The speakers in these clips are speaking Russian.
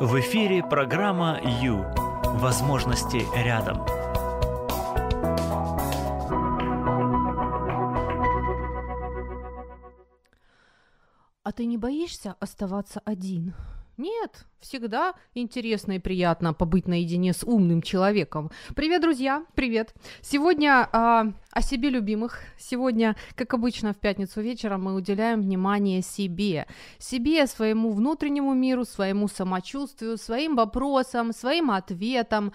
В эфире программа «Ю». Возможности рядом. А ты не боишься оставаться один? Нет, всегда интересно и приятно побыть наедине с умным человеком. Привет, друзья, привет. Сегодня а, о себе любимых. Сегодня, как обычно, в пятницу вечером мы уделяем внимание себе. Себе, своему внутреннему миру, своему самочувствию, своим вопросам, своим ответам,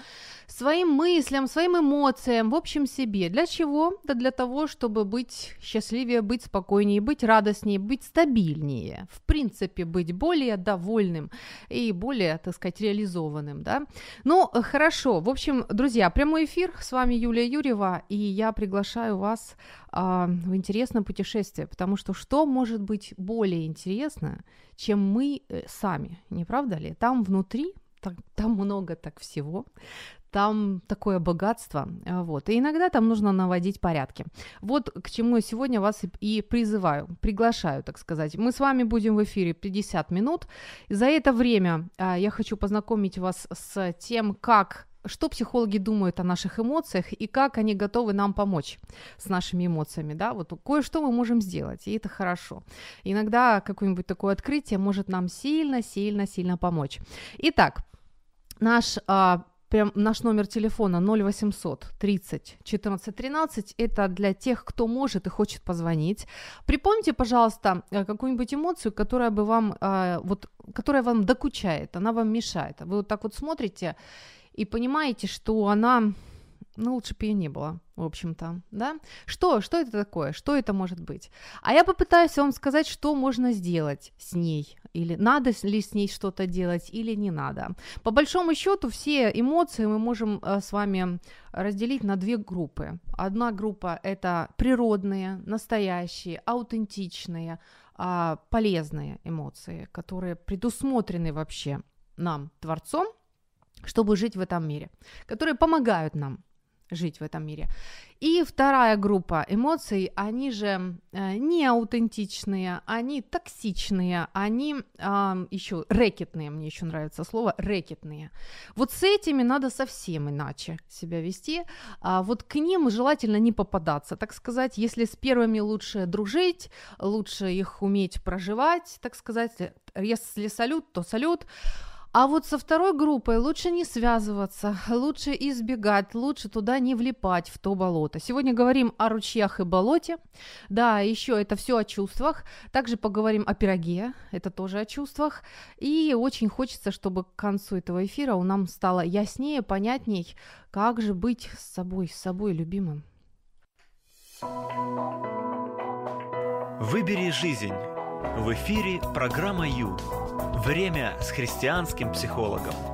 своим мыслям, своим эмоциям, в общем, себе. Для чего? Да для того, чтобы быть счастливее, быть спокойнее, быть радостнее, быть стабильнее. В принципе, быть более довольным и более, так сказать, реализованным, да. Ну, хорошо. В общем, друзья, прямой эфир. С вами Юлия Юрьева, и я приглашаю вас а, в интересное путешествие, потому что что может быть более интересно, чем мы э, сами, не правда ли? Там внутри там, там много так всего, там такое богатство, а, вот, и иногда там нужно наводить порядки. Вот к чему я сегодня вас и призываю, приглашаю, так сказать. Мы с вами будем в эфире 50 минут. За это время а, я хочу познакомить вас с тем, как что психологи думают о наших эмоциях и как они готовы нам помочь с нашими эмоциями, да, вот кое-что мы можем сделать, и это хорошо. Иногда какое-нибудь такое открытие может нам сильно-сильно-сильно помочь. Итак, наш а, прям наш номер телефона 0800 30 14 13. Это для тех, кто может и хочет позвонить. Припомните, пожалуйста, э, какую-нибудь эмоцию, которая бы вам, э, вот, которая вам докучает, она вам мешает. Вы вот так вот смотрите и понимаете, что она ну, лучше бы ее не было, в общем-то, да? Что, что это такое? Что это может быть? А я попытаюсь вам сказать, что можно сделать с ней, или надо ли с ней что-то делать, или не надо. По большому счету, все эмоции мы можем э, с вами разделить на две группы. Одна группа – это природные, настоящие, аутентичные, э, полезные эмоции, которые предусмотрены вообще нам, Творцом, чтобы жить в этом мире, которые помогают нам жить в этом мире. И вторая группа эмоций, они же э, не аутентичные, они токсичные, они э, еще рэкетные, мне еще нравится слово рэкетные. Вот с этими надо совсем иначе себя вести. А вот к ним желательно не попадаться, так сказать. Если с первыми лучше дружить, лучше их уметь проживать, так сказать. Если салют, то салют. А вот со второй группой лучше не связываться, лучше избегать, лучше туда не влипать в то болото. Сегодня говорим о ручьях и болоте. Да, еще это все о чувствах. Также поговорим о пироге, это тоже о чувствах. И очень хочется, чтобы к концу этого эфира у нам стало яснее, понятней, как же быть с собой, с собой любимым. Выбери жизнь. В эфире программа Ю. Время с христианским психологом.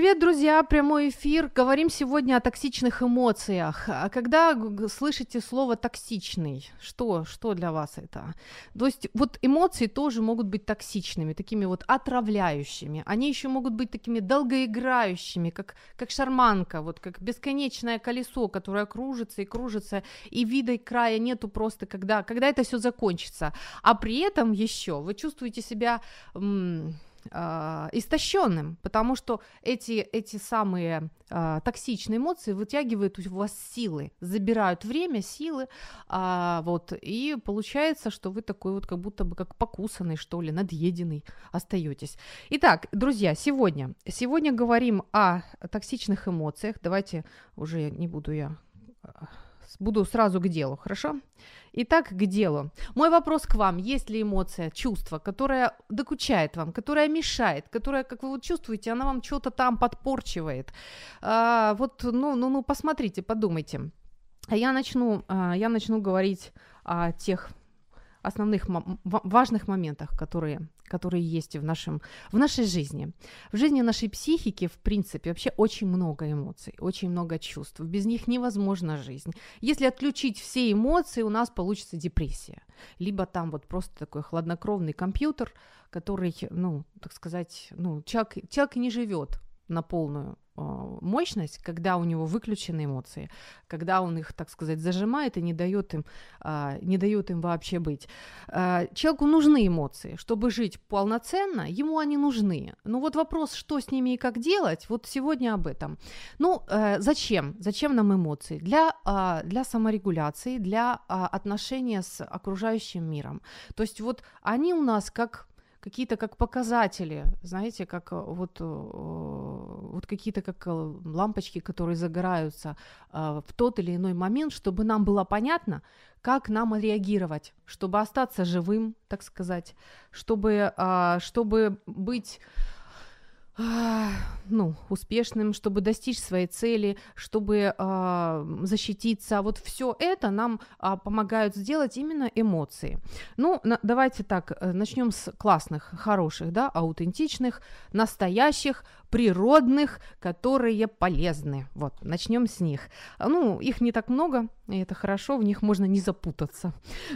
Привет, друзья! Прямой эфир. Говорим сегодня о токсичных эмоциях. А когда слышите слово токсичный, что, что для вас это? То есть вот эмоции тоже могут быть токсичными, такими вот отравляющими. Они еще могут быть такими долгоиграющими, как, как шарманка, вот как бесконечное колесо, которое кружится и кружится, и вида и края нету просто, когда, когда это все закончится. А при этом еще вы чувствуете себя... М- э, истощенным, потому что эти, эти самые э, токсичные эмоции вытягивают у вас силы, забирают время, силы, э, вот, и получается, что вы такой вот как будто бы как покусанный, что ли, надъеденный остаетесь. Итак, друзья, сегодня, сегодня говорим о токсичных эмоциях, давайте уже не буду я буду сразу к делу, хорошо? Итак, к делу. Мой вопрос к вам. Есть ли эмоция, чувство, которое докучает вам, которое мешает, которое, как вы вот чувствуете, она вам что-то там подпорчивает? А, вот, ну, ну, ну, посмотрите, подумайте. А я начну, а, я начну говорить о тех основных важных моментах, которые, которые есть в, нашем, в нашей жизни. В жизни нашей психики, в принципе, вообще очень много эмоций, очень много чувств. Без них невозможна жизнь. Если отключить все эмоции, у нас получится депрессия. Либо там вот просто такой хладнокровный компьютер, который, ну, так сказать, ну, человек, человек не живет на полную мощность, когда у него выключены эмоции, когда он их, так сказать, зажимает и не дает им, э, не дает им вообще быть. Э, человеку нужны эмоции, чтобы жить полноценно, ему они нужны. Ну вот вопрос, что с ними и как делать, вот сегодня об этом. Ну э, зачем? Зачем нам эмоции? Для, для саморегуляции, для отношения с окружающим миром. То есть вот они у нас как какие-то как показатели, знаете, как э, вот, э, вот какие-то как э, лампочки, которые загораются в тот или иной момент, чтобы нам было понятно, как нам реагировать, чтобы остаться живым, так сказать, чтобы, чтобы быть ну, успешным, чтобы достичь своей цели, чтобы э, защититься. Вот все это нам э, помогают сделать именно эмоции. Ну, на, давайте так, э, начнем с классных, хороших, да, аутентичных, настоящих, природных, которые полезны. Вот, начнем с них. Ну, их не так много, и это хорошо, в них можно не запутаться.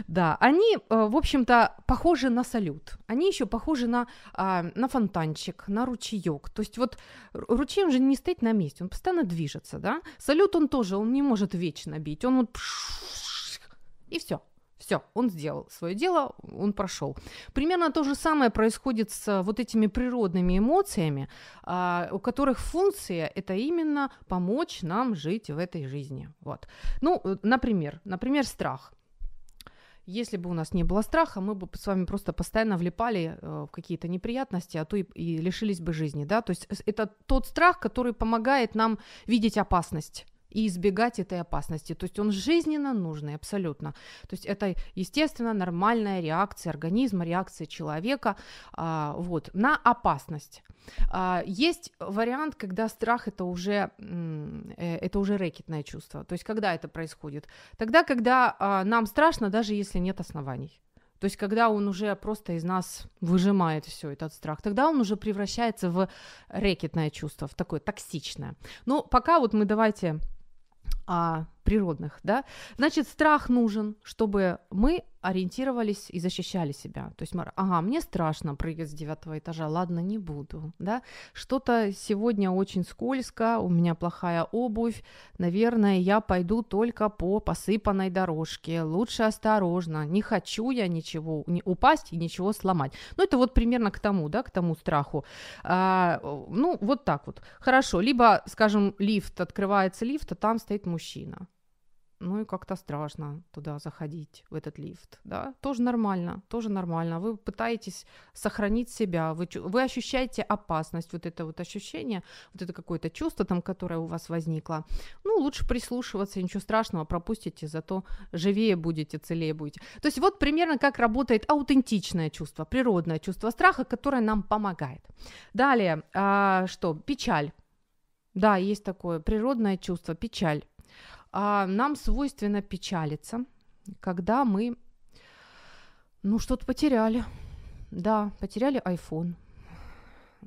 Да, они, э, в общем-то, похожи на салют. Они еще похожи на, а, на фонтанчик, на ручеек. То есть вот ручей, он же не стоит на месте, он постоянно движется, да. Салют, он тоже, он не может вечно бить, он вот и все. Все, он сделал свое дело, он прошел. Примерно то же самое происходит с вот этими природными эмоциями, а, у которых функция это именно помочь нам жить в этой жизни. Вот. Ну, э, например, например, страх. Если бы у нас не было страха, мы бы с вами просто постоянно влипали э, в какие-то неприятности, а то и, и лишились бы жизни, да. То есть это тот страх, который помогает нам видеть опасность и избегать этой опасности. То есть он жизненно нужный, абсолютно. То есть это, естественно, нормальная реакция организма, реакция человека а, вот, на опасность. А, есть вариант, когда страх это уже, э, это уже рэкетное чувство. То есть когда это происходит? Тогда, когда а, нам страшно, даже если нет оснований. То есть, когда он уже просто из нас выжимает все этот страх, тогда он уже превращается в рэкетное чувство, в такое токсичное. Но пока вот мы давайте а, природных, да, значит, страх нужен, чтобы мы ориентировались и защищали себя. То есть, ага, мне страшно прыгать с девятого этажа, ладно, не буду, да. Что-то сегодня очень скользко, у меня плохая обувь, наверное, я пойду только по посыпанной дорожке, лучше осторожно, не хочу я ничего, не упасть и ничего сломать. Ну, это вот примерно к тому, да, к тому страху. А, ну, вот так вот. Хорошо, либо, скажем, лифт, открывается лифт, а там стоит мужчина ну и как-то страшно туда заходить, в этот лифт, да, тоже нормально, тоже нормально. Вы пытаетесь сохранить себя, вы, вы ощущаете опасность, вот это вот ощущение, вот это какое-то чувство там, которое у вас возникло. Ну, лучше прислушиваться, ничего страшного, пропустите, зато живее будете, целее будете. То есть вот примерно как работает аутентичное чувство, природное чувство страха, которое нам помогает. Далее, а, что, печаль. Да, есть такое природное чувство, печаль а, нам свойственно печалиться, когда мы, ну, что-то потеряли. Да, потеряли iPhone.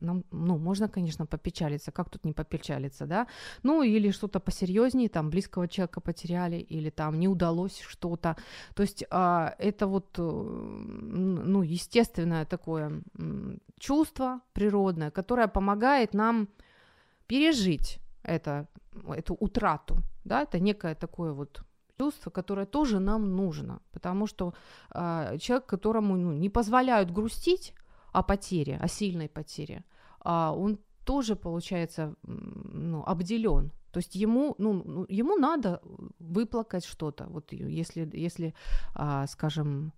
Нам, ну, можно, конечно, попечалиться, как тут не попечалиться, да? Ну, или что-то посерьезнее, там, близкого человека потеряли, или там не удалось что-то. То есть а, это вот, э, ну, естественное такое чувство природное, которое помогает нам пережить это, эту утрату, да, это некое такое вот чувство, которое тоже нам нужно, потому что э, человек, которому ну, не позволяют грустить о потере, о сильной потере, э, он тоже получается ну, обделен. То есть ему, ну, ну, ему надо выплакать что-то. Вот если, если а, скажем,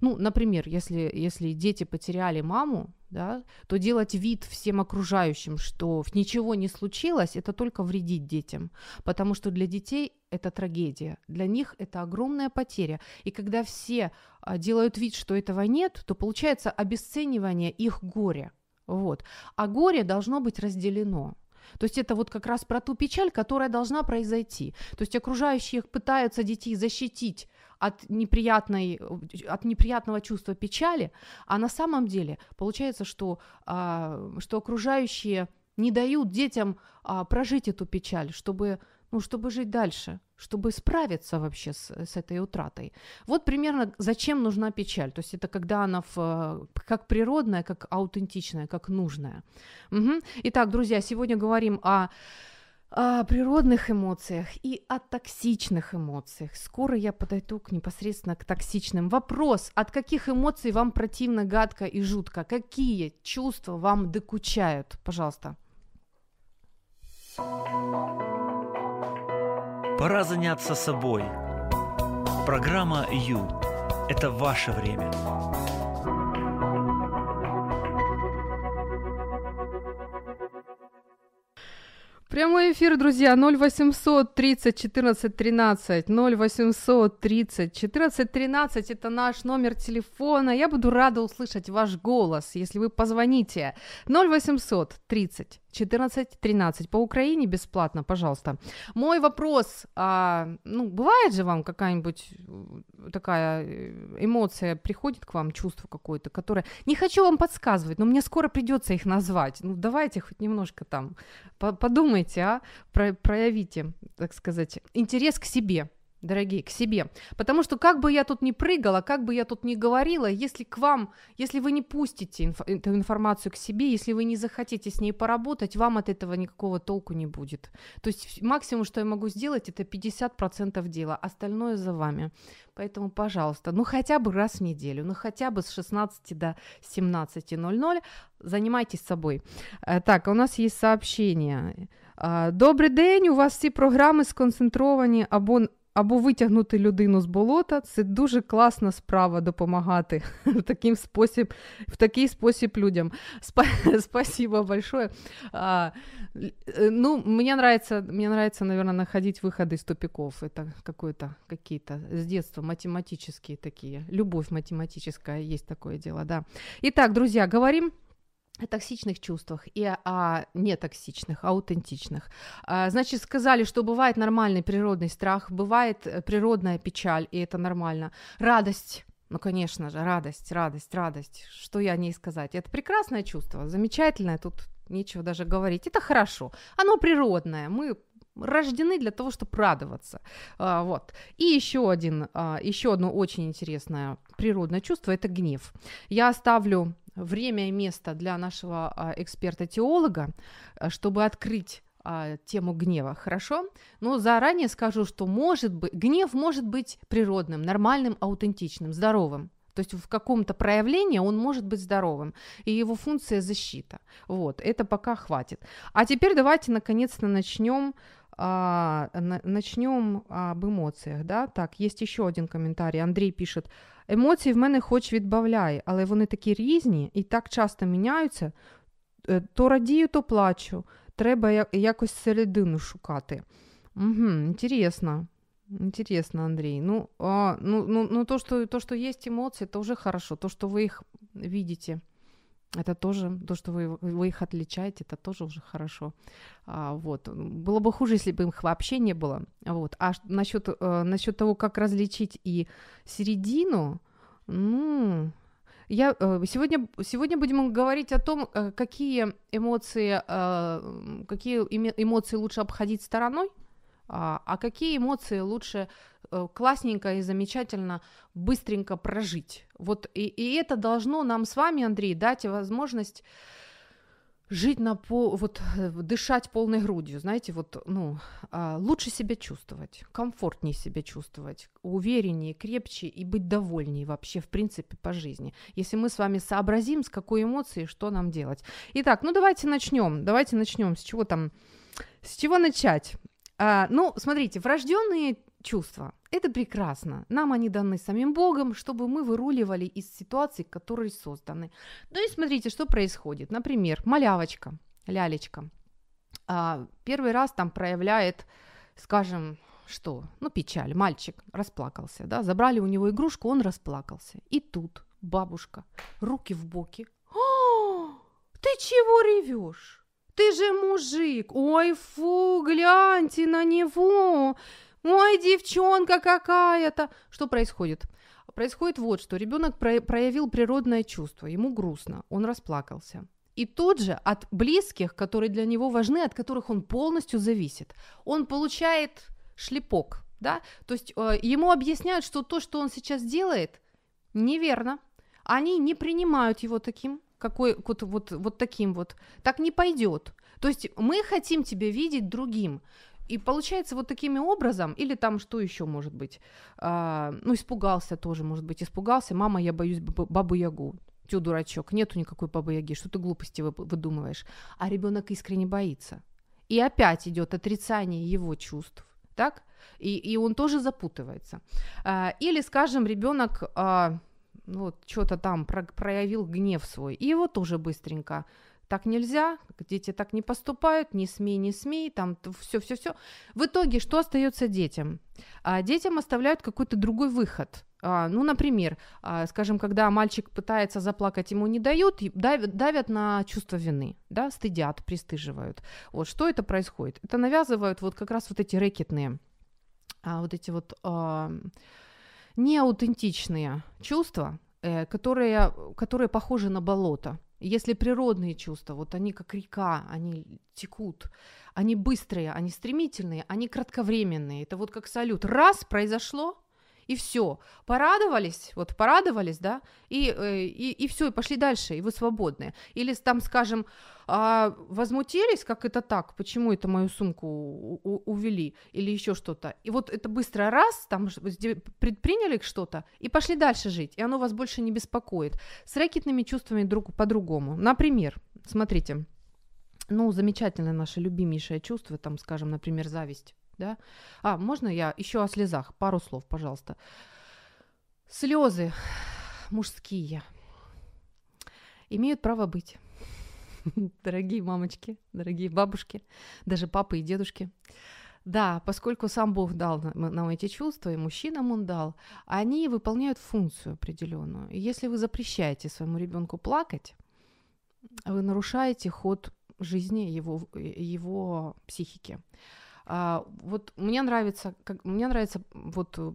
ну, например, если, если дети потеряли маму, да, то делать вид всем окружающим, что ничего не случилось, это только вредит детям, потому что для детей это трагедия, для них это огромная потеря. И когда все а, делают вид, что этого нет, то получается обесценивание их горя. Вот. А горе должно быть разделено. То есть это вот как раз про ту печаль, которая должна произойти. То есть окружающие пытаются детей защитить от, неприятной, от неприятного чувства печали, а на самом деле получается, что, а, что окружающие не дают детям а, прожить эту печаль, чтобы, ну, чтобы жить дальше. чтобы справиться вообще с, с этой утратой. Вот примерно зачем нужна печаль. То есть это когда она в, как природная, как аутентичная, как нужная. Угу. Итак, друзья, сегодня говорим о о природных эмоциях и о токсичных эмоциях. Скоро я подойду к непосредственно к токсичным. Вопрос, от каких эмоций вам противно, гадко и жутко? Какие чувства вам докучают? Пожалуйста. Пора заняться собой. Программа «Ю» – это ваше время. Прямой эфир, друзья, 0800 30 14 13, 0800 30 14 13, это наш номер телефона. Я буду рада услышать ваш голос, если вы позвоните. 0800 30 14-13 по Украине бесплатно, пожалуйста. Мой вопрос, а, ну, бывает же вам какая-нибудь э, такая э, эмоция приходит к вам, чувство какое-то, которое... Не хочу вам подсказывать, но мне скоро придется их назвать. Ну, давайте хоть немножко там подумайте, а, про проявите, так сказать, интерес к себе дорогие, к себе. Потому что как бы я тут ни прыгала, как бы я тут ни говорила, если к вам, если вы не пустите инф- эту информацию к себе, если вы не захотите с ней поработать, вам от этого никакого толку не будет. То есть максимум, что я могу сделать, это 50% дела, остальное за вами. Поэтому, пожалуйста, ну хотя бы раз в неделю, ну хотя бы с 16 до 17.00 занимайтесь собой. Э, так, у нас есть сообщение. Э, Добрий день, у вас всі програми сконцентровані або або витягнути людину з болота це дуже класна справа допомагати в такий спосіб, в такий спосіб людям. Спасибо большое. А, ну, мне нравится, мне нравится, наверное, находить выходы из тупиков. Это какое-то, какие-то с детства математические такие. Любовь математическая, есть такое дело, да. Итак, друзья, говорим о токсичных чувствах и о нетоксичных, аутентичных. А, значит, сказали, что бывает нормальный природный страх, бывает э, природная печаль, и это нормально. Радость, ну, конечно же, радость, радость, радость. Что я о ней сказать? Это прекрасное чувство, замечательное, тут нечего даже говорить. Это хорошо, оно природное, мы рождены для того, чтобы радоваться. А, вот. И еще один, а, еще одно очень интересное природное чувство – это гнев. Я оставлю время и место для нашего а, эксперта-теолога, а, чтобы открыть а, тему гнева, хорошо? Но заранее скажу, что может быть, гнев может быть природным, нормальным, аутентичным, здоровым. То есть в каком-то проявлении он может быть здоровым, и его функция защита. Вот, это пока хватит. А теперь давайте наконец-то начнем а, начнем об эмоциях. Да? Так, есть еще один комментарий. Андрей пишет: Емоції в мене хоч відбавляй, але вони такі різні і так часто міняються, то радію, то плачу. Треба якось середину шукати. Угу, Интересно. Интересно, Андрей. Ну, а, ну, ну, ну то, что, то, что есть эмоции, это уже хорошо. То, что вы их видите, Это тоже, то, что вы, вы их отличаете, это тоже уже хорошо. А, вот. Было бы хуже, если бы их вообще не было. Вот. А насчет, э, насчет того, как различить и середину, ну, я, э, сегодня, сегодня будем говорить о том, э, какие эмоции, э, какие эмоции лучше обходить стороной, а, а какие эмоции лучше э, классненько и замечательно, быстренько прожить. Вот и, и это должно нам с вами, Андрей, дать возможность жить на пол, вот э, дышать полной грудью, знаете, вот, ну, а, лучше себя чувствовать, комфортнее себя чувствовать, увереннее, крепче и быть довольнее вообще, в принципе, по жизни. Если мы с вами сообразим, с какой эмоцией, что нам делать. Итак, ну давайте начнем, давайте начнем, с чего там, с чего начать? А, ну, смотрите, врожденные чувства – это прекрасно. Нам они даны самим Богом, чтобы мы выруливали из ситуаций, которые созданы. Ну и смотрите, что происходит. Например, малявочка, лялечка, а, первый раз там проявляет, скажем, что? Ну, печаль. Мальчик расплакался, да, забрали у него игрушку, он расплакался. И тут бабушка, руки в боки. О, ты чего ревешь? Ты же мужик! Ой, фу, гляньте на него! Ой, девчонка какая-то! Что происходит? Происходит вот что. Ребенок проявил природное чувство, ему грустно, он расплакался. И тут же от близких, которые для него важны, от которых он полностью зависит, он получает шлепок, да, то есть э, ему объясняют, что то, что он сейчас делает, неверно, они не принимают его таким, какой вот, вот, вот таким вот, так не пойдет. То есть мы хотим тебя видеть другим. И получается вот таким образом, или там что еще может быть, а, ну испугался тоже, может быть, испугался, мама, я боюсь бабу Ягу, тю дурачок, нету никакой бабы Яги, что ты глупости выдумываешь, а ребенок искренне боится. И опять идет отрицание его чувств, так? И, и он тоже запутывается. А, или, скажем, ребенок а, ну, вот, что-то там про- проявил гнев свой, и его тоже быстренько так нельзя, дети так не поступают, не смей, не смей, там все, все, все. В итоге что остается детям? А, детям оставляют какой-то другой выход. А, ну, например, а, скажем, когда мальчик пытается заплакать, ему не дают, давят, давят на чувство вины, да, стыдят, пристыживают. Вот что это происходит? Это навязывают вот как раз вот эти рэкетные, а, вот эти вот а, неаутентичные чувства, э, которые, которые похожи на болото. Если природные чувства, вот они как река, они текут, они быстрые, они стремительные, они кратковременные. Это вот как салют. Раз произошло, и все. Порадовались, вот порадовались, да, и, э, и, и все, и пошли дальше, и вы свободны. Или там, скажем, а, возмутились, как это так, почему это мою сумку у- увели, или еще что-то. И вот это быстро раз, там предприняли что-то, и пошли дальше жить, и оно вас больше не беспокоит. С рэкетными чувствами друг по-другому. Например, смотрите, ну, замечательное наше любимейшее чувство, там, скажем, например, зависть да? А, можно я еще о слезах? Пару слов, пожалуйста. Слезы мужские имеют право быть. Дорогие мамочки, дорогие бабушки, даже папы и дедушки. Да, поскольку сам Бог дал нам эти чувства, и мужчинам Он дал, они выполняют функцию определенную. И если вы запрещаете своему ребенку плакать, вы нарушаете ход жизни его, его психики. А, вот мне нравится, как, мне нравится вот э,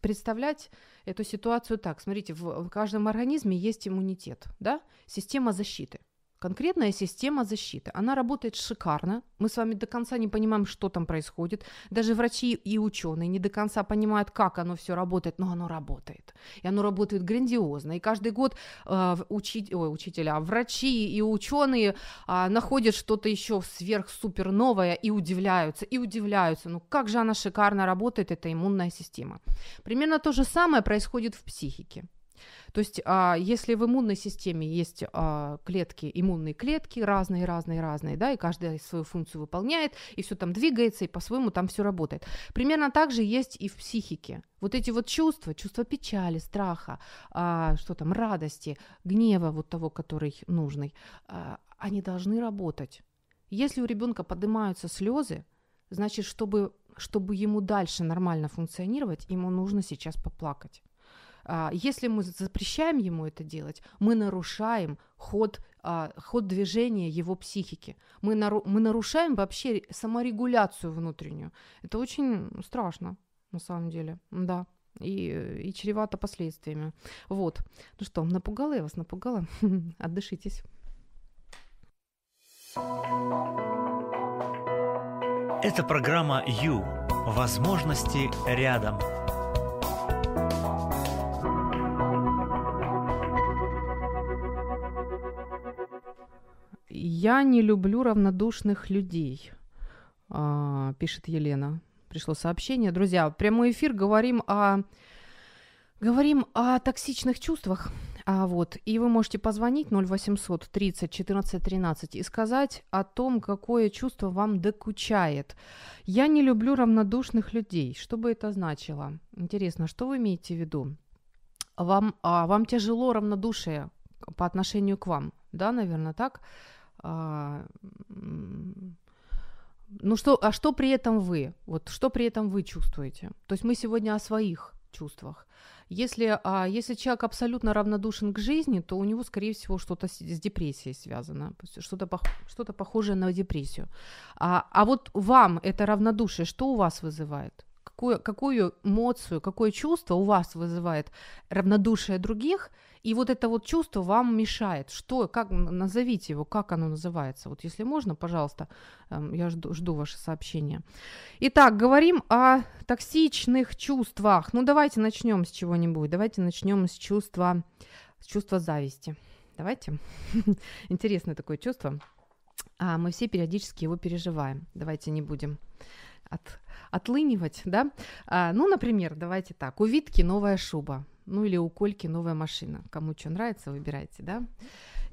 представлять эту ситуацию так. Смотрите, в, в каждом организме есть иммунитет, да, система защиты конкретная система защиты. Она работает шикарно. Мы с вами до конца не понимаем, что там происходит. Даже врачи и ученые не до конца понимают, как оно все работает, но оно работает. И оно работает грандиозно. И каждый год э, учи, ой, учителя, врачи и ученые э, находят что-то еще сверх-супер новое и удивляются, и удивляются. Ну как же она шикарно работает, эта иммунная система. Примерно то же самое происходит в психике. То есть, а, если в иммунной системе есть а, клетки, иммунные клетки разные, разные, разные, да, и каждая свою функцию выполняет, и все там двигается, и по-своему там все работает. Примерно так же есть и в психике. Вот эти вот чувства, чувства печали, страха, а, что там, радости, гнева вот того, который нужный, а, они должны работать. Если у ребенка поднимаются слезы, значит, чтобы, чтобы ему дальше нормально функционировать, ему нужно сейчас поплакать. А, если мы запрещаем ему это делать, мы нарушаем ход, а, ход движения его психики. Мы, нару, мы нарушаем вообще саморегуляцию внутреннюю. Это очень страшно, на самом деле, да. И, и чревато последствиями. Вот. Ну что, напугала я вас, напугала? Отдышитесь. Это программа «Ю». Возможности рядом. Я не люблю равнодушных людей, а, пишет Елена. Пришло сообщение. Друзья, прямой эфир говорим о говорим о токсичных чувствах. А вот, и вы можете позвонить 0800 30 14 13 и сказать о том, какое чувство вам докучает. Я не люблю равнодушных людей. Что бы это значило? Интересно, что вы имеете в виду? Вам, а, вам тяжело равнодушие по отношению к вам, да, наверное, так? А, ну что, а что при этом вы? Вот что при этом вы чувствуете? То есть мы сегодня о своих чувствах. Если, а, если человек абсолютно равнодушен к жизни, то у него, скорее всего, что-то с, с депрессией связано, что-то, пох, что-то похожее на депрессию. А, а вот вам это равнодушие, что у вас вызывает? какую, какую эмоцию, какое чувство у вас вызывает равнодушие других, и вот это вот чувство вам мешает. Что, как, назовите его, как оно называется. Вот если можно, пожалуйста, эм, я жду, жду ваше сообщение. Итак, говорим о токсичных чувствах. Ну, давайте начнем с чего-нибудь. Давайте начнем с чувства, с чувства зависти. Давайте. Интересное такое чувство. А мы все периодически его переживаем. Давайте не будем от, отлынивать, да? А, ну, например, давайте так. У Витки новая шуба. Ну, или у Кольки новая машина. Кому что нравится, выбирайте, да?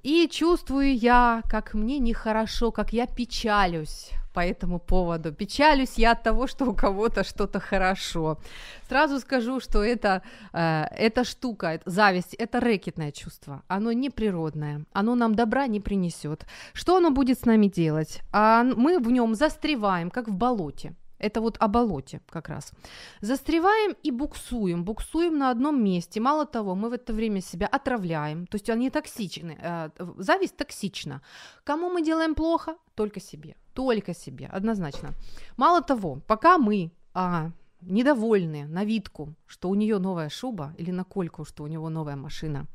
И чувствую я, как мне нехорошо, как я печалюсь по этому поводу. Печалюсь я от того, что у кого-то что-то хорошо. Сразу скажу, что это, э, эта штука, зависть, это рэкетное чувство. Оно неприродное, оно нам добра не принесет. Что оно будет с нами делать? А мы в нем застреваем, как в болоте. Это вот о болоте как раз. Застреваем и буксуем, буксуем на одном месте. Мало того, мы в это время себя отравляем, то есть они токсичны. Э, зависть токсична. Кому мы делаем плохо? Только себе. Только себе, однозначно. Мало того, пока мы а, недовольны на Витку, что у нее новая шуба, или на Кольку, что у него новая машина,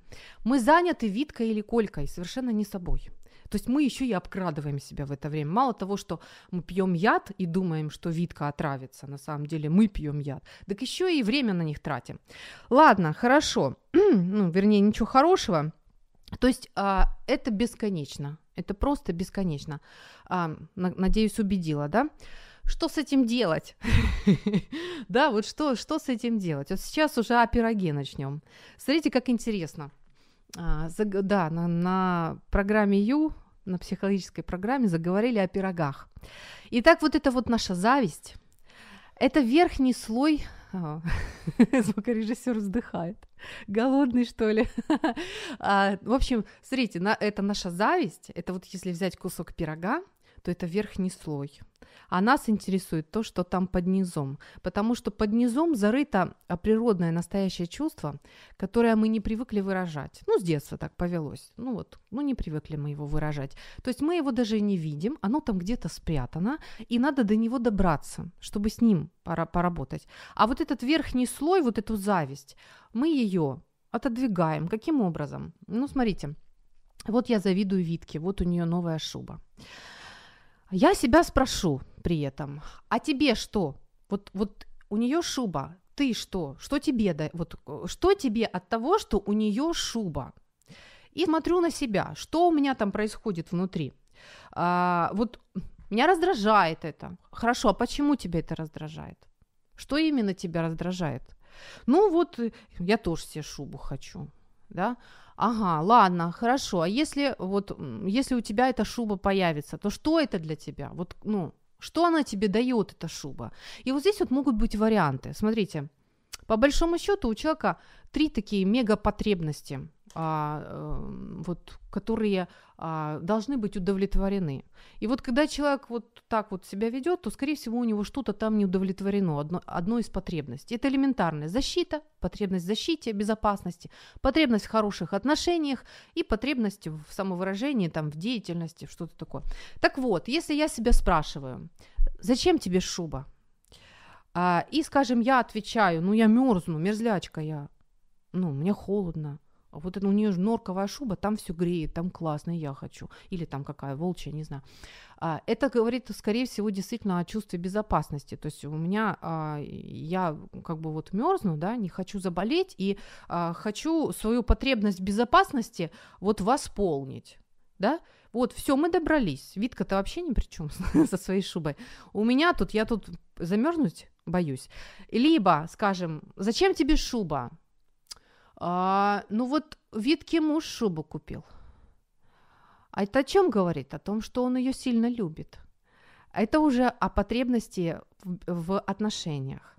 мы заняты Виткой или Колькой совершенно не собой. То есть мы еще и обкрадываем себя в это время. Мало того, что мы пьем яд и думаем, что Витка отравится, на самом деле мы пьем яд, так еще и время на них тратим. Ладно, хорошо. ну, вернее, ничего хорошего. То есть а, это бесконечно. Это просто бесконечно. А, надеюсь, убедила, да? Что с этим делать? да, вот что, что с этим делать? Вот сейчас уже о пироге начнем. Смотрите, как интересно. А, да, на, на программе Ю, на психологической программе заговорили о пирогах. Итак, вот это вот наша зависть, это верхний слой... А, звукорежиссер вздыхает. Голодный, что ли? а, в общем, смотрите, это наша зависть. Это вот если взять кусок пирога, то это верхний слой. А нас интересует то, что там под низом, потому что под низом зарыто а, природное настоящее чувство, которое мы не привыкли выражать. Ну, с детства так повелось. Ну вот, ну не привыкли мы его выражать. То есть мы его даже не видим, оно там где-то спрятано, и надо до него добраться, чтобы с ним пора поработать. А вот этот верхний слой, вот эту зависть, мы ее отодвигаем. Каким образом? Ну, смотрите, вот я завидую Витке, вот у нее новая шуба. Я себя спрошу при этом, а тебе что? Вот, вот у нее шуба, ты что? Что тебе, да, вот, что тебе от того, что у нее шуба? И смотрю на себя, что у меня там происходит внутри. А, вот меня раздражает это. Хорошо, а почему тебя это раздражает? Что именно тебя раздражает? Ну вот, я тоже себе шубу хочу, да? Ага, ладно, хорошо. А если вот, если у тебя эта шуба появится, то что это для тебя? Вот, ну, что она тебе дает, эта шуба? И вот здесь вот могут быть варианты. Смотрите, по большому счету у человека три такие мега потребности а, э, вот, которые а, должны быть удовлетворены. И вот когда человек вот так вот себя ведет, то, скорее всего, у него что-то там не удовлетворено, одно, одно из потребностей. Это элементарная защита, потребность в защите, безопасности, потребность в хороших отношениях и потребность в самовыражении, там, в деятельности, что-то такое. Так вот, если я себя спрашиваю, зачем тебе шуба? А, и, скажем, я отвечаю, ну, я мерзну, мерзлячка я, ну, мне холодно, вот это, у нее же норковая шуба, там все греет, там классно, я хочу. Или там какая, волчья, не знаю. А, это говорит, скорее всего, действительно о чувстве безопасности. То есть у меня, а, я как бы вот мерзну, да, не хочу заболеть, и а, хочу свою потребность безопасности вот восполнить, да. Вот, все, мы добрались. Витка-то вообще ни при чем со своей шубой. У меня тут, я тут замерзнуть боюсь. Либо, скажем, зачем тебе шуба? А, ну вот Витке муж шубу купил. А это о чем говорит? О том, что он ее сильно любит. Это уже о потребности в, в отношениях.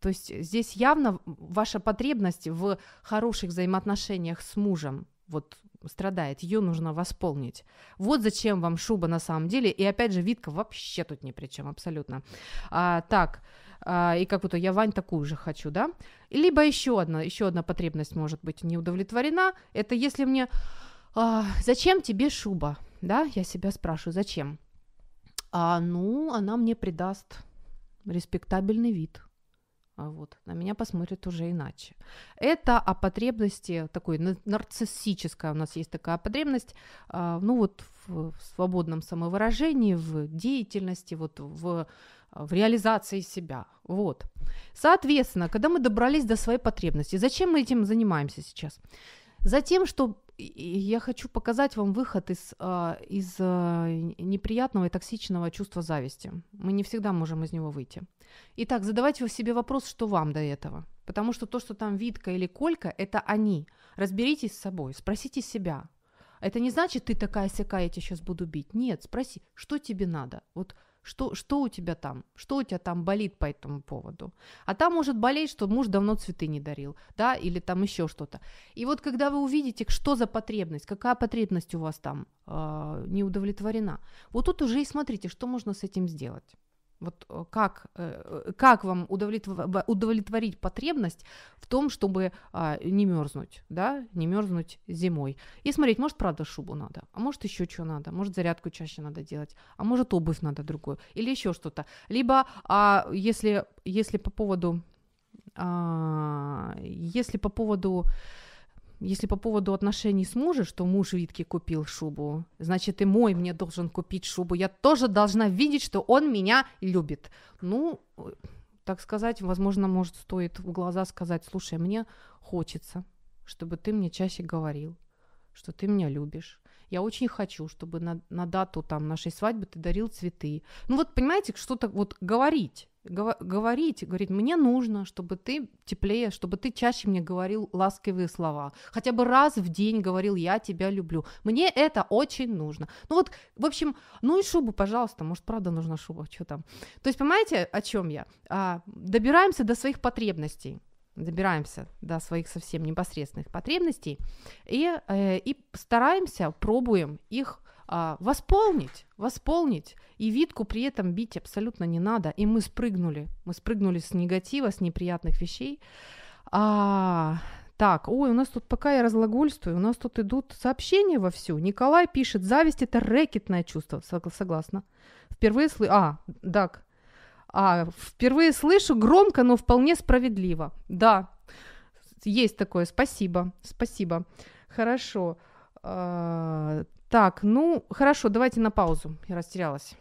То есть здесь явно ваша потребность в хороших взаимоотношениях с мужем вот страдает, ее нужно восполнить. Вот зачем вам шуба на самом деле. И опять же, Витка вообще тут ни при чем, абсолютно. А, так, а, и как будто я Вань такую же хочу, да? Либо еще одна, еще одна потребность может быть не удовлетворена, это если мне, а, зачем тебе шуба, да? Я себя спрашиваю, зачем? А, ну, она мне придаст респектабельный вид. а вот, на меня посмотрят уже иначе. Это о потребности такой нарциссическая, у нас есть такая потребность, а, ну вот в, в свободном самовыражении, в деятельности, вот в, в реализации себя. Вот. Соответственно, когда мы добрались до своей потребности, зачем мы этим занимаемся сейчас? Затем, что я хочу показать вам выход из, а, из а, неприятного и токсичного чувства зависти. Мы не всегда можем из него выйти. Итак, задавайте себе вопрос, что вам до этого. Потому что то, что там Витка или Колька, это они. Разберитесь с собой, спросите себя. Это не значит, ты такая сякая, я тебя сейчас буду бить. Нет, спроси, что тебе надо. Вот что, что у тебя там? Что у тебя там болит по этому поводу? А там может болеть, что муж давно цветы не дарил, да, или там еще что-то. И вот когда вы увидите, что за потребность, какая потребность у вас там э, не удовлетворена, вот тут уже и смотрите, что можно с этим сделать. Вот э, как, э, как вам удовлетворить потребность в том, чтобы а, не мерзнуть, да, не мерзнуть зимой. И смотреть, может, правда, шубу надо, а может, еще что надо, может, зарядку чаще надо делать, а может, обувь надо другую, или еще что-то. Либо, а, если, если по поводу, а, если по поводу если по поводу отношений с мужем, что муж Витке купил шубу, значит и мой мне должен купить шубу. Я тоже должна видеть, что он меня любит. Ну, так сказать, возможно, может, стоит в глаза сказать, слушай, мне хочется, чтобы ты мне чаще говорил, что ты меня любишь. Я очень хочу, чтобы на, на дату там нашей свадьбы ты дарил цветы. Ну вот, понимаете, что-то вот говорить говорить, говорить, мне нужно, чтобы ты теплее, чтобы ты чаще мне говорил ласковые слова. Хотя бы раз в день говорил, я тебя люблю. Мне это очень нужно. Ну вот, в общем, ну и шубу, пожалуйста, может, правда нужна шуба, что там. То есть, понимаете, о чем я? А, добираемся до своих потребностей добираемся до своих совсем непосредственных потребностей и, э, и стараемся, пробуем их а, восполнить, восполнить. И Витку при этом бить абсолютно не надо. И мы спрыгнули, мы спрыгнули с негатива, с неприятных вещей. А, так, ой, у нас тут, пока я разглагольствую, у нас тут идут сообщения вовсю. Николай пишет, зависть это рэкетное чувство, согласна. Впервые слышу, а, так, а, впервые слышу громко, но вполне справедливо. Да, есть такое, спасибо, спасибо. Хорошо. А, так, ну, хорошо, давайте на паузу. Я растерялась.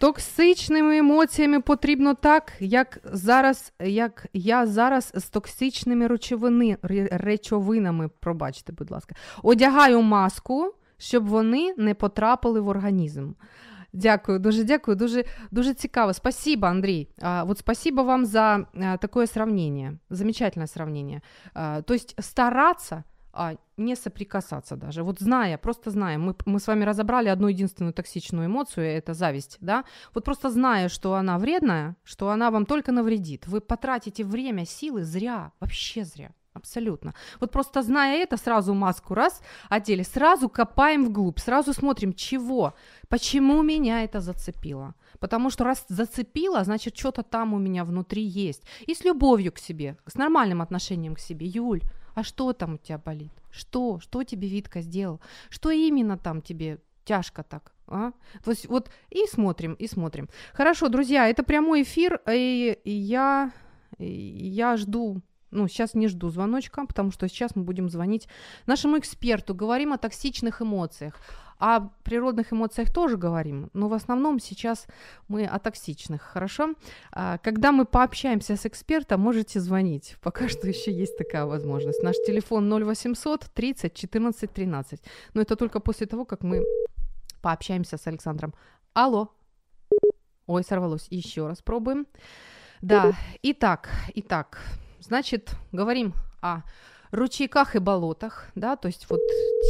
Токсичними емоціями потрібно так, як зараз, як я зараз з токсичними речовини, речовинами, пробачте, будь ласка, одягаю маску, щоб вони не потрапили в організм. Дякую, дуже дякую, дуже дуже цікаво. Спасибо, Андрей. А, вот спасибо вам за а, такое сравнение, замечательное сравнение. А, то а, не соприкасаться даже. Вот зная, просто зная, мы, мы с вами разобрали одну единственную токсичную эмоцию, это зависть, да, вот просто зная, что она вредная, что она вам только навредит, вы потратите время, силы зря, вообще зря. Абсолютно. Вот просто зная это, сразу маску раз одели, сразу копаем вглубь, сразу смотрим, чего, почему меня это зацепило. Потому что раз зацепило, значит, что-то там у меня внутри есть. И с любовью к себе, с нормальным отношением к себе. Юль, а что там у тебя болит? Что? Что тебе Витка сделал? Что именно там тебе тяжко так? А? То есть вот и смотрим, и смотрим. Хорошо, друзья, это прямой эфир, и я, я жду Ну, сейчас не жду звоночка, потому что сейчас мы будем звонить нашему эксперту. Говорим о токсичных эмоциях. О природных эмоциях тоже говорим, но в основном сейчас мы о токсичных, хорошо? А, когда мы пообщаемся с экспертом, можете звонить. Пока что еще есть такая возможность. Наш телефон 0800 30 14 13. Но это только после того, как мы пообщаемся с Александром. Алло. Ой, сорвалось. Еще раз пробуем. Да, итак, итак, значит, говорим о ручейках и болотах, да, то есть вот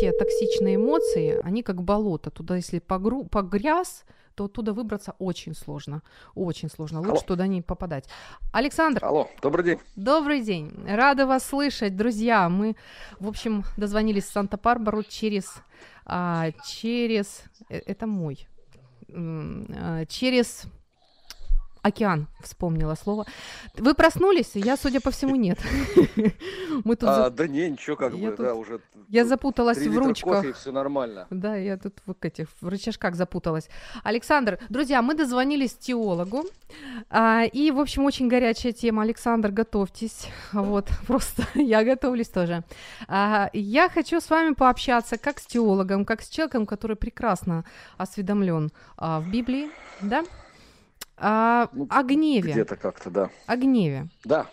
те токсичные эмоции, они как болото, туда если погру, погряз, то оттуда выбраться очень сложно, очень сложно, лучше Алло. туда не попадать. Александр. Алло, добрый день. Добрый день, рада вас слышать, друзья. Мы, в общем, дозвонились в Санта-Барбару через, а, через, э, это мой, а, через Океан, вспомнила слово. Вы проснулись? Я, судя по всему, нет. Мы тут а, за... Да не, ничего, как я бы, тут... да, уже... Я запуталась в ручках. Кофе, все нормально. Да, я тут в этих в рычажках запуталась. Александр, друзья, мы дозвонились теологу, а, и, в общем, очень горячая тема. Александр, готовьтесь. Вот, просто я готовлюсь тоже. А, я хочу с вами пообщаться как с теологом, как с человеком, который прекрасно осведомлен а, в Библии, да? А, ну, о гневе. Где-то как-то, да. О гневе. Да,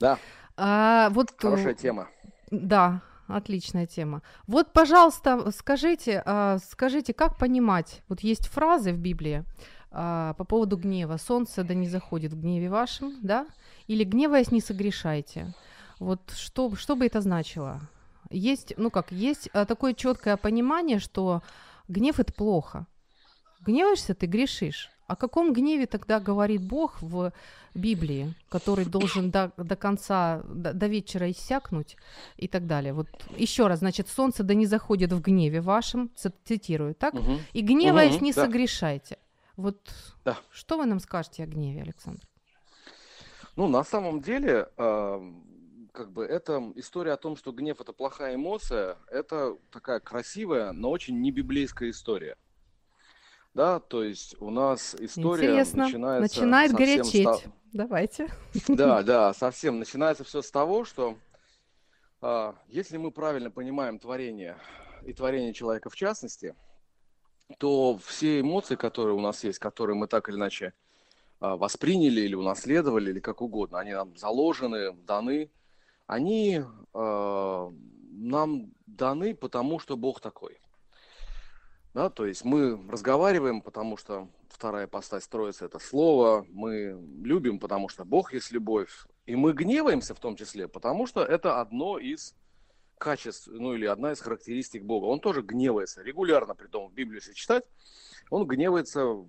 да. А, вот, Хорошая тема. Да, отличная тема. Вот, пожалуйста, скажите, а, скажите, как понимать, вот есть фразы в Библии а, по поводу гнева. Солнце да не заходит в гневе вашем, да? Или гневаясь не согрешайте. Вот что, что бы это значило? Есть, ну как, есть а, такое четкое понимание, что гнев это плохо. Гневаешься, ты грешишь. О каком гневе тогда говорит Бог в Библии, который должен до, до конца, до, до вечера иссякнуть и так далее? Вот еще раз, значит, солнце да не заходит в гневе вашем, цитирую, так? Угу. И гневаясь угу, не да. согрешайте. Вот да. что вы нам скажете о гневе, Александр? Ну, на самом деле, э, как бы это история о том, что гнев это плохая эмоция, это такая красивая, но очень не библейская история да, то есть у нас история Интересно. начинается... Начинает горячеть. Ста... Давайте. Да, да, совсем. Начинается все с того, что а, если мы правильно понимаем творение и творение человека в частности, то все эмоции, которые у нас есть, которые мы так или иначе а, восприняли или унаследовали, или как угодно, они нам заложены, даны, они а, нам даны потому, что Бог такой. Да, то есть мы разговариваем, потому что вторая постать строится это слово, мы любим, потому что Бог есть любовь, и мы гневаемся в том числе, потому что это одно из качеств, ну или одна из характеристик Бога. Он тоже гневается регулярно, при том в Библии если читать, он гневается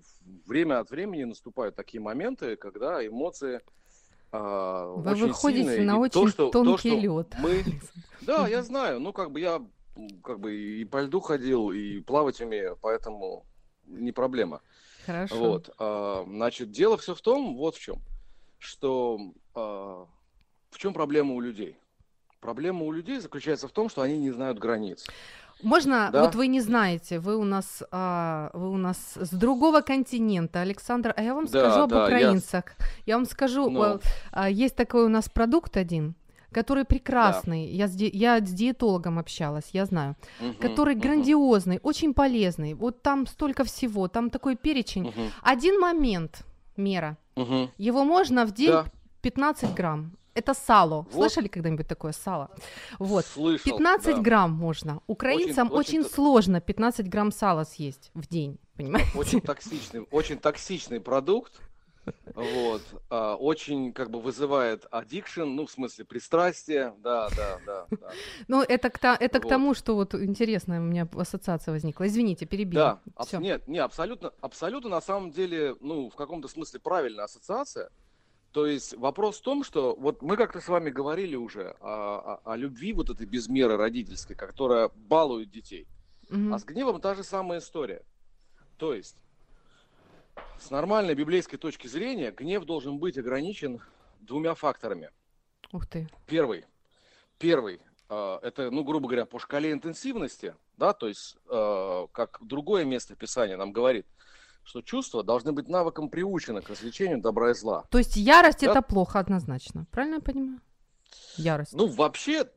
время от времени, наступают такие моменты, когда эмоции э, Вы очень выходите сильные. на и очень то, что, тонкий то, что лед. Мы... Да, я знаю, ну как бы я как бы и по льду ходил, и плавать умею, поэтому не проблема. Хорошо. Вот, а, значит, дело все в том, вот в чем, что а, в чем проблема у людей? Проблема у людей заключается в том, что они не знают границ. Можно, да? вот вы не знаете, вы у нас, а, вы у нас с другого континента, Александр, а я вам скажу да, об да, украинцах. Я, я вам скажу, Но... а, есть такой у нас продукт один, который прекрасный. Да. Я, с я с диетологом общалась, я знаю. Угу, который угу. грандиозный, очень полезный. Вот там столько всего, там такой перечень. Угу. Один момент, мера. Угу. Его можно в день да. 15 грамм. Это сало. Вот. Слышали когда-нибудь такое сало? Вот. Слышал, 15 да. грамм можно. Украинцам очень, очень, очень сложно 15 грамм сала съесть в день, понимаете? Очень токсичный, очень токсичный продукт. Вот. А, очень как бы вызывает аддикшн, ну, в смысле, пристрастие, да, да, да. да. Ну, это, к, это вот. к тому, что вот интересная у меня ассоциация возникла. Извините, перебила. Да, аб- нет, не, абсолютно, абсолютно на самом деле, ну, в каком-то смысле правильная ассоциация. То есть вопрос в том, что вот мы как-то с вами говорили уже о, о, о любви вот этой без меры родительской, которая балует детей. Угу. А с гневом та же самая история. То есть с нормальной библейской точки зрения гнев должен быть ограничен двумя факторами. Ух ты. Первый. Первый. Э, это, ну, грубо говоря, по шкале интенсивности, да, то есть, э, как другое место Писания нам говорит, что чувства должны быть навыком приучены к развлечению добра и зла. То есть ярость да? это плохо однозначно, правильно я понимаю? ярость? Ну, вообще,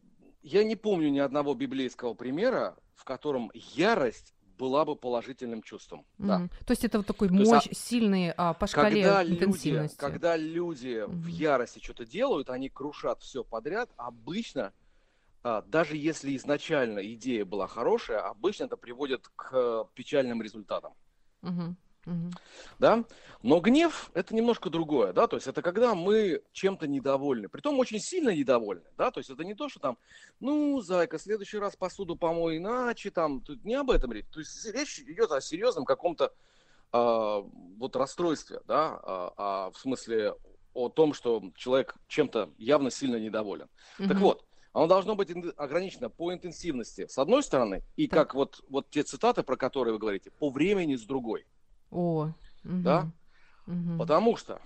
я не помню ни одного библейского примера, в котором ярость была бы положительным чувством. Да. Мгм. То есть это вот такой То есть, мощь, сильный а, по шкале Когда люди, интенсивности. когда люди в Мгм. ярости что-то делают, они крушат все подряд, обычно, а, даже если изначально идея была хорошая, обычно это приводит к э, печальным результатам. Мгм, мгм. да? Но гнев это немножко другое, да, то есть это когда мы чем-то недовольны, притом очень сильно недовольны, да, то есть это не то, что там, ну, зайка, в следующий раз посуду помой иначе, там, тут не об этом речь, то есть речь идет о серьезном каком-то а, вот расстройстве, да, а, а, в смысле о том, что человек чем-то явно сильно недоволен. Так Мгм. вот, оно должно быть ограничено по интенсивности с одной стороны, и Так. как вот, вот те цитаты, про которые вы говорите, по времени с другой. О, Да? мгм, мгм. Потому что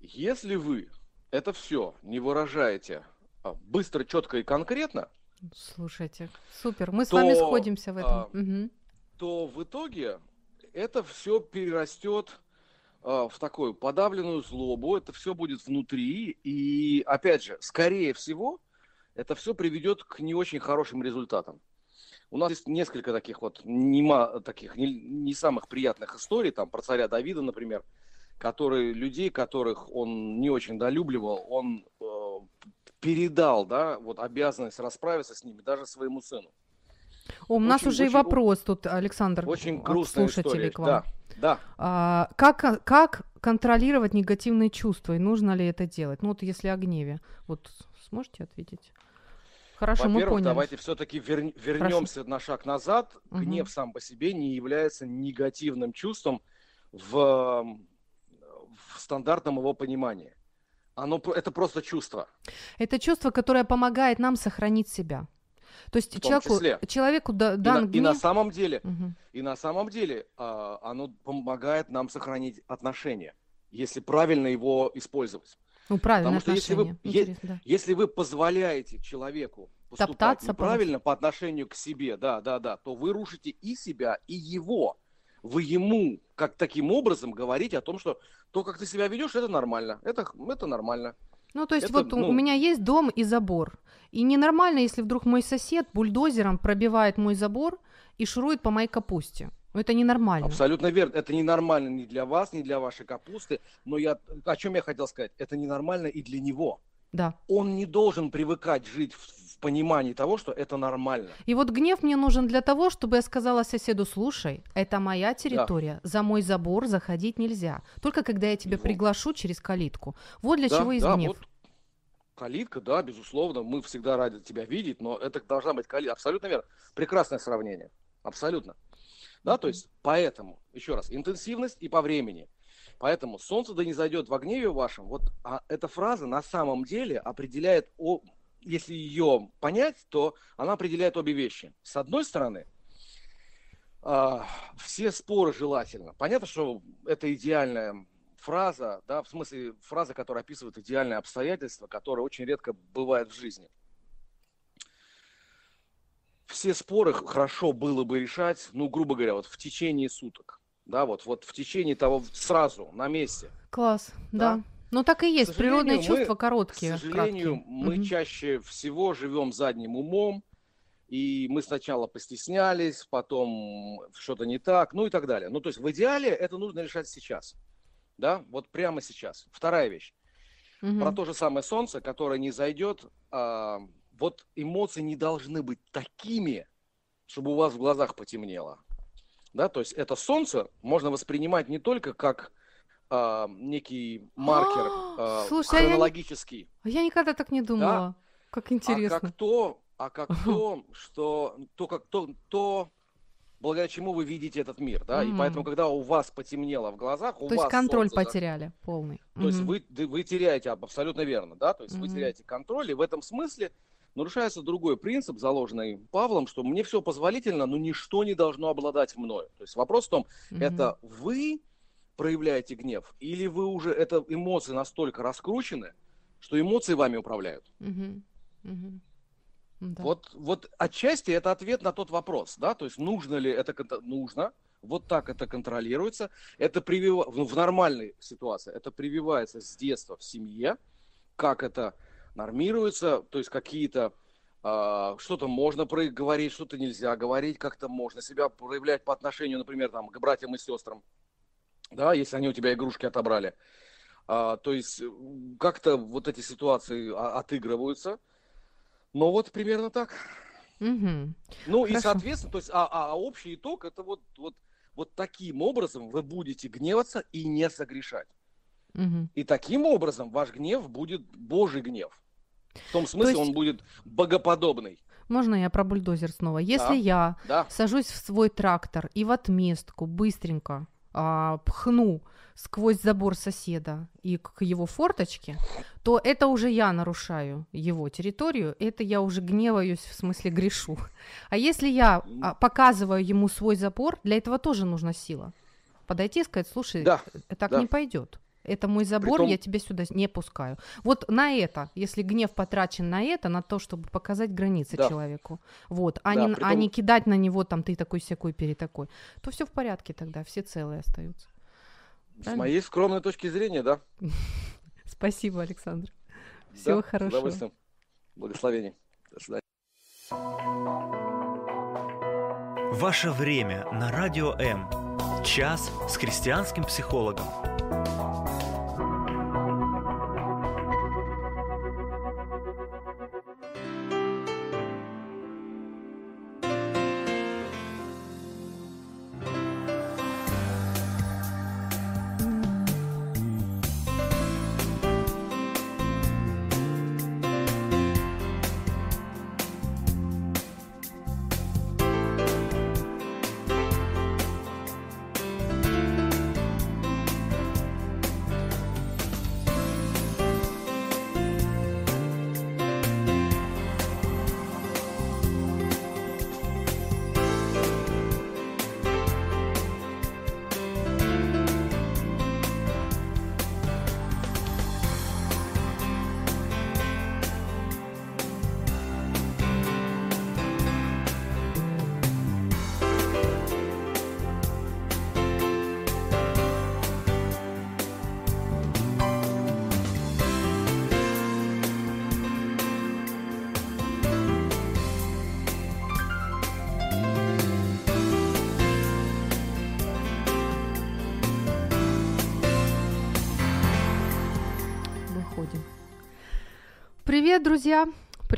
если вы это все не выражаете а, быстро, четко и конкретно, Слушайте, супер. Мы с вами то, сходимся в этом. а, Мгм. то в итоге это все перерастет а, в такую подавленную злобу, это все будет внутри, и опять же, скорее всего, это все приведет к не очень хорошим результатам. У нас есть несколько таких вот не, ма- таких не, не самых приятных историй, там про царя Давида, например, который людей, которых он не очень долюбливал, он э, передал, да, вот обязанность расправиться с ними даже своему сыну. О, у нас Очень- уже и очень- вопрос тут, Александр, Очень грустная слушателей история. к вам. Да, да. А, как, как контролировать негативные чувства и нужно ли это делать? Ну вот если о гневе. Вот сможете ответить? Хорошо, мы Во-первых, поняли. давайте все-таки вернемся на шаг назад. Мгм. Гнев сам по себе не является негативным чувством в, в стандартном его понимании. Оно это просто чувство. Это чувство, которое помогает нам сохранить себя. То есть человеку, числе. человеку да- И дан на, и на гнев... самом деле, Мгм. и на самом деле оно помогает нам сохранить отношения, если правильно его использовать. Ну, правильное Потому что если вы- е- да. Если вы позволяете человеку поступать Топтаться по неправильно по отношению к себе, да, да, да, то вы рушите и себя, и его. Вы ему как таким образом говорите о том, что то, как ты себя ведешь, это нормально, это, это нормально. Ну, то есть Это, вот у- у ну- меня есть дом и забор. И ненормально, если вдруг мой сосед бульдозером пробивает мой забор и шурует по моей капусте. Ну, Это ненормально. Абсолютно верно. Это ненормально ни для вас, ни для вашей капусты. Но я о чем я хотел сказать? Это ненормально и для него. Да. Он не должен привыкать жить в, в понимании того, что это нормально. И вот гнев мне нужен для того, чтобы я сказала соседу, слушай, это моя территория, за мой забор заходить нельзя. Только когда я тебя Вот. приглашу через калитку. Вот для да, чего есть да, гнев. вот калитка, да, безусловно, мы всегда рады тебя видеть, но это должна быть калитка. Абсолютно верно. Прекрасное сравнение. Абсолютно. Да, то есть поэтому, еще раз, интенсивность и по времени. Поэтому солнце да не зайдет во гневе вашем. Вот а, эта фраза на самом деле определяет, о, если ее понять, то она определяет обе вещи. С одной стороны, а, все споры желательно. Понятно, что это идеальная фраза, да, в смысле фраза, которая описывает идеальные обстоятельства, которые очень редко бывают в жизни. Все споры хорошо было бы решать, ну, грубо говоря, вот в течение суток. Да, вот, вот в течение того, сразу, на месте. Класс, Да. да. Ну так и есть, природные мы- чувства короткие. К сожалению, краткие. мы Мгм. чаще всего живем задним умом, и мы сначала постеснялись, потом что-то не так, ну и так далее. Ну, то есть в идеале это нужно решать сейчас. Да, вот прямо сейчас. Вторая вещь. Мгм. Про то же самое солнце, которое не зайдет. а, вот эмоции не должны быть такими, чтобы у вас в глазах потемнело. Да, то есть это солнце можно воспринимать не только как а, некий маркер а, Слушай, а я хронологический, А Я никогда так не думала. Как а интересно. как то, а как то, что то, как то, то, благодаря чему вы видите этот мир, да, и Мгм. поэтому, когда у вас потемнело в глазах, у То есть вас контроль солнце потеряли полный. То есть Мгм. вы, вы теряете, аб- абсолютно верно, да, то есть вы Мгм. теряете контроль, и в этом смысле нарушается другой принцип, заложенный Павлом, что мне все позволительно, но ничто не должно обладать мною. То есть вопрос в том, Мгм. это вы проявляете гнев, или вы уже, это эмоции настолько раскручены, что эмоции вами управляют. Мгм. Да. Вот, вот отчасти это ответ на тот вопрос, да, то есть нужно ли это, нужно, вот так это контролируется, это привива... в в нормальной ситуации, это прививается с детства в семье, как это нормируется, то есть какие-то а, что-то можно говорить, что-то нельзя говорить, как-то можно себя проявлять по отношению, например, там, к братьям и сестрам, да, если они у тебя игрушки отобрали. А, то есть как-то вот эти ситуации отыгрываются. Но вот примерно так. Угу. Ну Хорошо. и соответственно, то есть, а, а, а общий итог это вот, вот, вот таким образом вы будете гневаться и не согрешать. Угу. И таким образом ваш гнев будет Божий гнев. В том смысле, есть... он будет богоподобный. Можно я про бульдозер снова? Если да, я да. сажусь в свой трактор и в отместку быстренько а, пхну сквозь забор соседа и к его форточке, то это уже я нарушаю его территорию, это я уже гневаюсь, в смысле грешу. А если я а, показываю ему свой забор, для этого тоже нужна сила. Подойти и сказать, слушай, да, так да. не пойдет. Это мой забор, Притом... я тебя сюда не пускаю. Вот на это, если гнев потрачен на это, на то, чтобы показать границы да. человеку, вот, а, да, не, притом... а не кидать на него там ты такой всякой перетакой, то все в порядке тогда, все целые остаются. С моей скромной точки зрения, да. Спасибо, Александр. Всего да, хорошего. С удовольствием. Благословений. До свидания. Ваше время на радио М. Час с христианским психологом.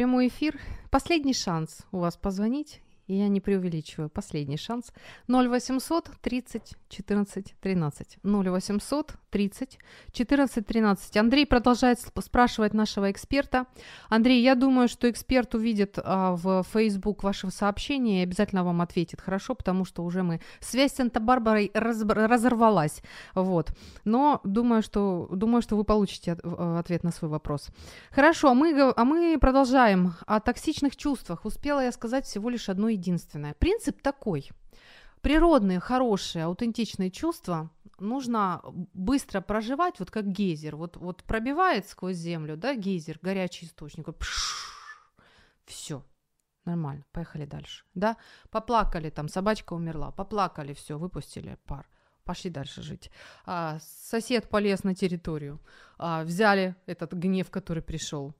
Прямой эфир. Последний шанс у вас позвонить и я не преувеличиваю, последний шанс, 0800 30 14 13. 0800 30 14 13. Андрей продолжает спрашивать нашего эксперта. Андрей, я думаю, что эксперт увидит а, в Facebook ваше сообщение и обязательно вам ответит, хорошо, потому что уже мы... Связь с Санта-Барбарой раз, разорвалась, вот. Но думаю, что, думаю, что вы получите от, ответ на свой вопрос. Хорошо, а мы, а мы продолжаем. О токсичных чувствах. Успела я сказать всего лишь одно единственное. Принцип такой. Природные, хорошие, аутентичные чувства нужно быстро проживать, вот как гейзер. Вот, вот пробивает сквозь землю, да, гейзер, горячий источник. Все, нормально, поехали дальше. Да, поплакали, там собачка умерла, поплакали, все, выпустили пар. Пошли дальше жить. А, сосед полез на территорию. А, взяли этот гнев, который пришел.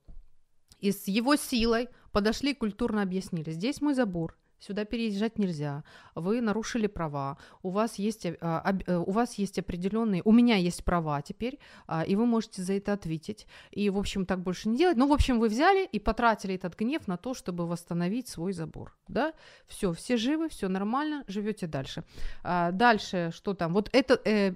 И с его силой подошли культурно объяснили. Здесь мой забор, сюда переезжать нельзя, вы нарушили права, у вас есть, а, э, у вас есть определенные, у меня есть права теперь, а, и вы можете за это ответить. И, в общем, так больше не делать. Ну, в общем, вы взяли и потратили этот гнев на то, чтобы восстановить свой забор. Да? Все, все живы, все нормально, живете дальше. А, дальше, что там? Вот это э,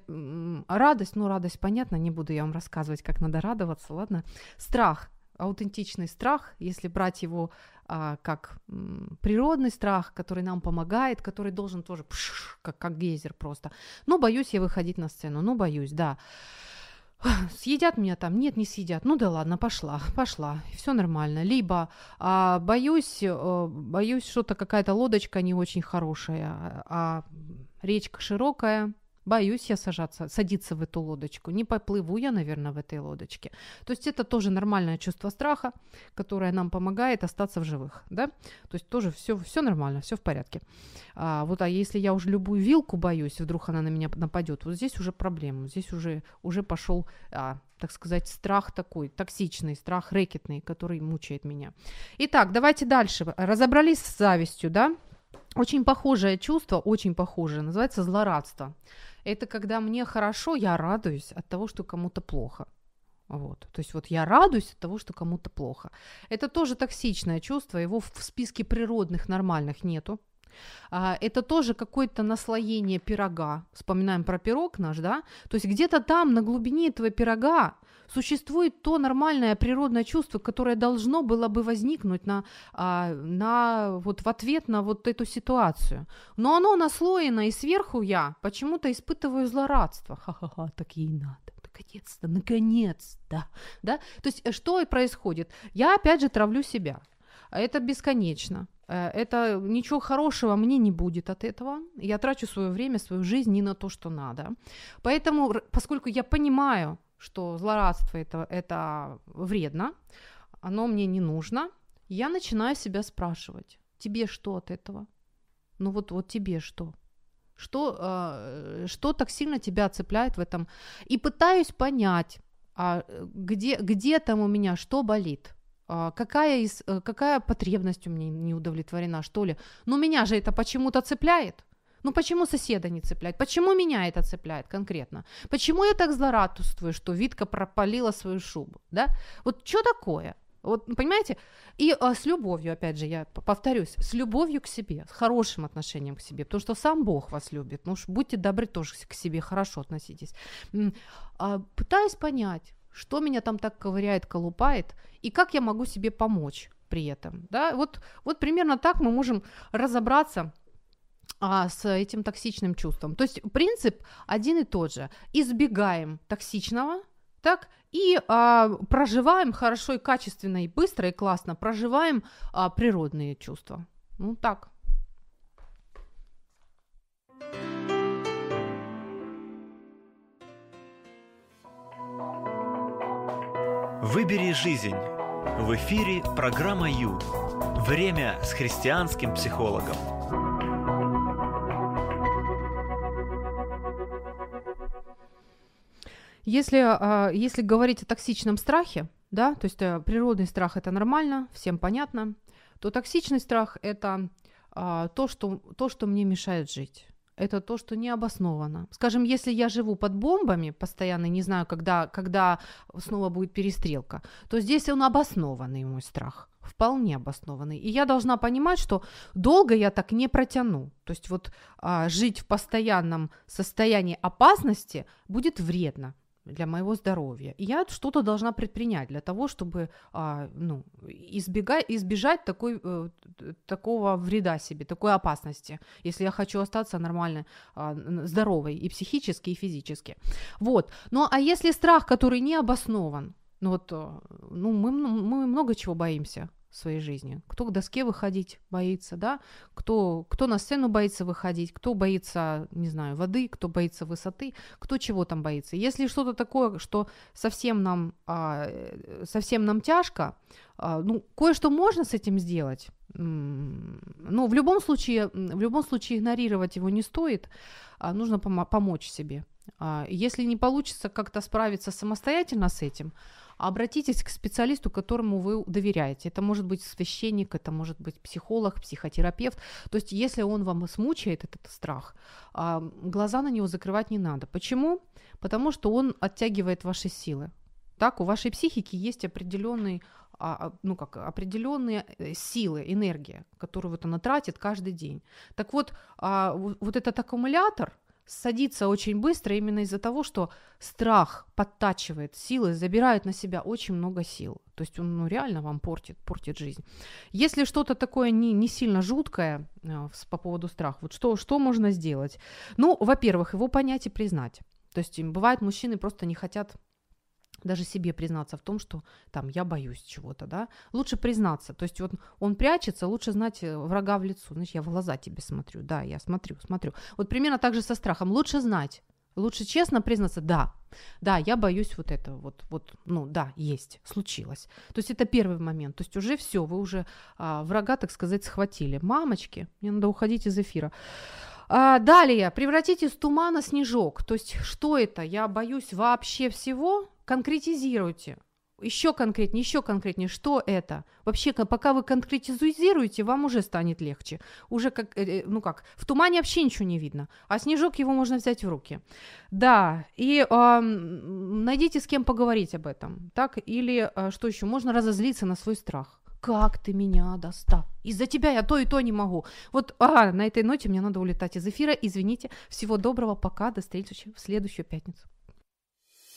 радость, ну, радость, понятно, не буду я вам рассказывать, как надо радоваться, ладно? Страх аутентичный страх, если брать его а, как м, природный страх, который нам помогает, который должен тоже пш, как, как гейзер просто. Ну, боюсь я выходить на сцену, ну, боюсь, да. Съедят меня там? Нет, не съедят. Ну да ладно, пошла, пошла, все нормально. Либо а, боюсь, а, боюсь, что-то какая-то лодочка не очень хорошая, а речка широкая, боюсь я сажаться, садиться в эту лодочку, не поплыву я, наверное, в этой лодочке. То есть это тоже нормальное чувство страха, которое нам помогает остаться в живых, да? То есть тоже все, все нормально, все в порядке. А, вот, а если я уже любую вилку боюсь, вдруг она на меня нападет, вот здесь уже проблема, здесь уже, уже пошел, а, так сказать, страх такой, токсичный, страх рэкетный, который мучает меня. Итак, давайте дальше. Разобрались с завистью, да? Очень похожее чувство, очень похожее, называется злорадство. Это когда мне хорошо, я радуюсь от того, что кому-то плохо. Вот. То есть вот я радуюсь от того, что кому-то плохо. Это тоже токсичное чувство, его в списке природных нормальных нету. А, это тоже какое-то наслоение пирога. Вспоминаем про пирог наш, да? То есть где-то там, на глубине этого пирога, существует то нормальное природное чувство, которое должно было бы возникнуть на, а, на, вот в ответ на вот эту ситуацию. Но оно наслоено, и сверху я почему-то испытываю злорадство. Ха-ха-ха, так ей надо наконец-то, наконец-то, да, то есть э, что и происходит? Я опять же травлю себя, это бесконечно, э, это ничего хорошего мне не будет от этого, я трачу свое время, свою жизнь не на то, что надо, поэтому, поскольку я понимаю, что злорадство это, это вредно, оно мне не нужно, я начинаю себя спрашивать, тебе что от этого? Ну вот, вот тебе что? Что, э, что так сильно тебя цепляет в этом? И пытаюсь понять, а где, где там у меня что болит? А какая, из, э, какая потребность у меня не удовлетворена, что ли? Но меня же это почему-то цепляет. Ну почему соседа не цепляет? Почему меня это цепляет конкретно? Почему я так злорадствую, что Витка пропалила свою шубу? Да? Вот что такое? Вот, понимаете? И а, с любовью, опять же, я повторюсь, с любовью к себе, с хорошим отношением к себе, потому что сам Бог вас любит. Ну, будьте добры тоже к себе, хорошо относитесь. А, пытаюсь понять, что меня там так ковыряет, колупает, и как я могу себе помочь при этом. Да? Вот, вот примерно так мы можем разобраться а, с этим токсичным чувством. То есть принцип один и тот же. Избегаем токсичного, так, и а, проживаем хорошо и качественно, и быстро, и классно, проживаем а, природные чувства. Ну так. Выбери жизнь. В эфире программа Ю. Время с христианским психологом. Если, а, если говорить о токсичном страхе, да, то есть э, природный страх это нормально, всем понятно, то токсичный страх это а, то, что, то, что мне мешает жить. Это то, что не обосновано. Скажем, если я живу под бомбами постоянно, не знаю, когда, когда снова будет перестрелка, то здесь он обоснованный, мой страх вполне обоснованный. И я должна понимать, что долго я так не протяну. То есть вот а, жить в постоянном состоянии опасности будет вредно для моего здоровья. И я что-то должна предпринять для того, чтобы а, ну, избегать, избежать такой, э, такого вреда себе, такой опасности, если я хочу остаться нормально а, здоровой и психически, и физически. Вот. Ну а если страх, который не обоснован, ну вот, э, ну мы, мы много чего боимся своей жизни. Кто к доске выходить боится, да? Кто, кто на сцену боится выходить, кто боится, не знаю, воды, кто боится высоты, кто чего там боится. Если что-то такое, что совсем нам, а, совсем нам тяжко, а, ну, кое-что можно с этим сделать. Ну, в любом случае, в любом случае игнорировать его не стоит, а нужно пом- помочь себе. А, если не получится как-то справиться самостоятельно с этим, обратитесь к специалисту, которому вы доверяете. Это может быть священник, это может быть психолог, психотерапевт. То есть если он вам смучает этот страх, а, глаза на него закрывать не надо. Почему? Потому что он оттягивает ваши силы. Так, у вашей психики есть определенный а, а, ну как, определенные э, силы, энергия, которую вот она тратит каждый день. Так вот, вот этот аккумулятор – садится очень быстро именно из-за того, что страх подтачивает силы, забирает на себя очень много сил. То есть он ну, реально вам портит, портит жизнь. Если что-то такое не, не сильно жуткое э, по поводу страха, вот что, что можно сделать? Ну, во-первых, его понять и признать. То есть бывает, мужчины просто не хотят даже себе признаться в том, что там я боюсь чего-то, да, лучше признаться, то есть вот он прячется, лучше знать э, врага в лицо, значит, я в глаза тебе смотрю, да, я смотрю, смотрю. Вот примерно так же со страхом, лучше знать, Лучше честно признаться, да, да, я боюсь вот этого, вот, вот, ну да, есть, случилось. То есть это первый момент, то есть уже все, вы уже а, врага, так сказать, схватили. Мамочки, мне надо уходить из эфира. А, далее, превратить из тумана снежок. То есть что это? Я боюсь вообще всего? Конкретизируйте еще конкретнее, еще конкретнее, что это? Вообще, пока вы конкретизируете, вам уже станет легче. Уже как, э, э, ну как, в тумане вообще ничего не видно, а снежок его можно взять в руки. Да, и э, найдите с кем поговорить об этом, так? Или э, что еще? Можно разозлиться на свой страх. Как ты меня достал? Из-за тебя я то и то не могу. Вот, ага, на этой ноте мне надо улетать из эфира. Извините. Всего доброго, пока, до встречи в следующую пятницу.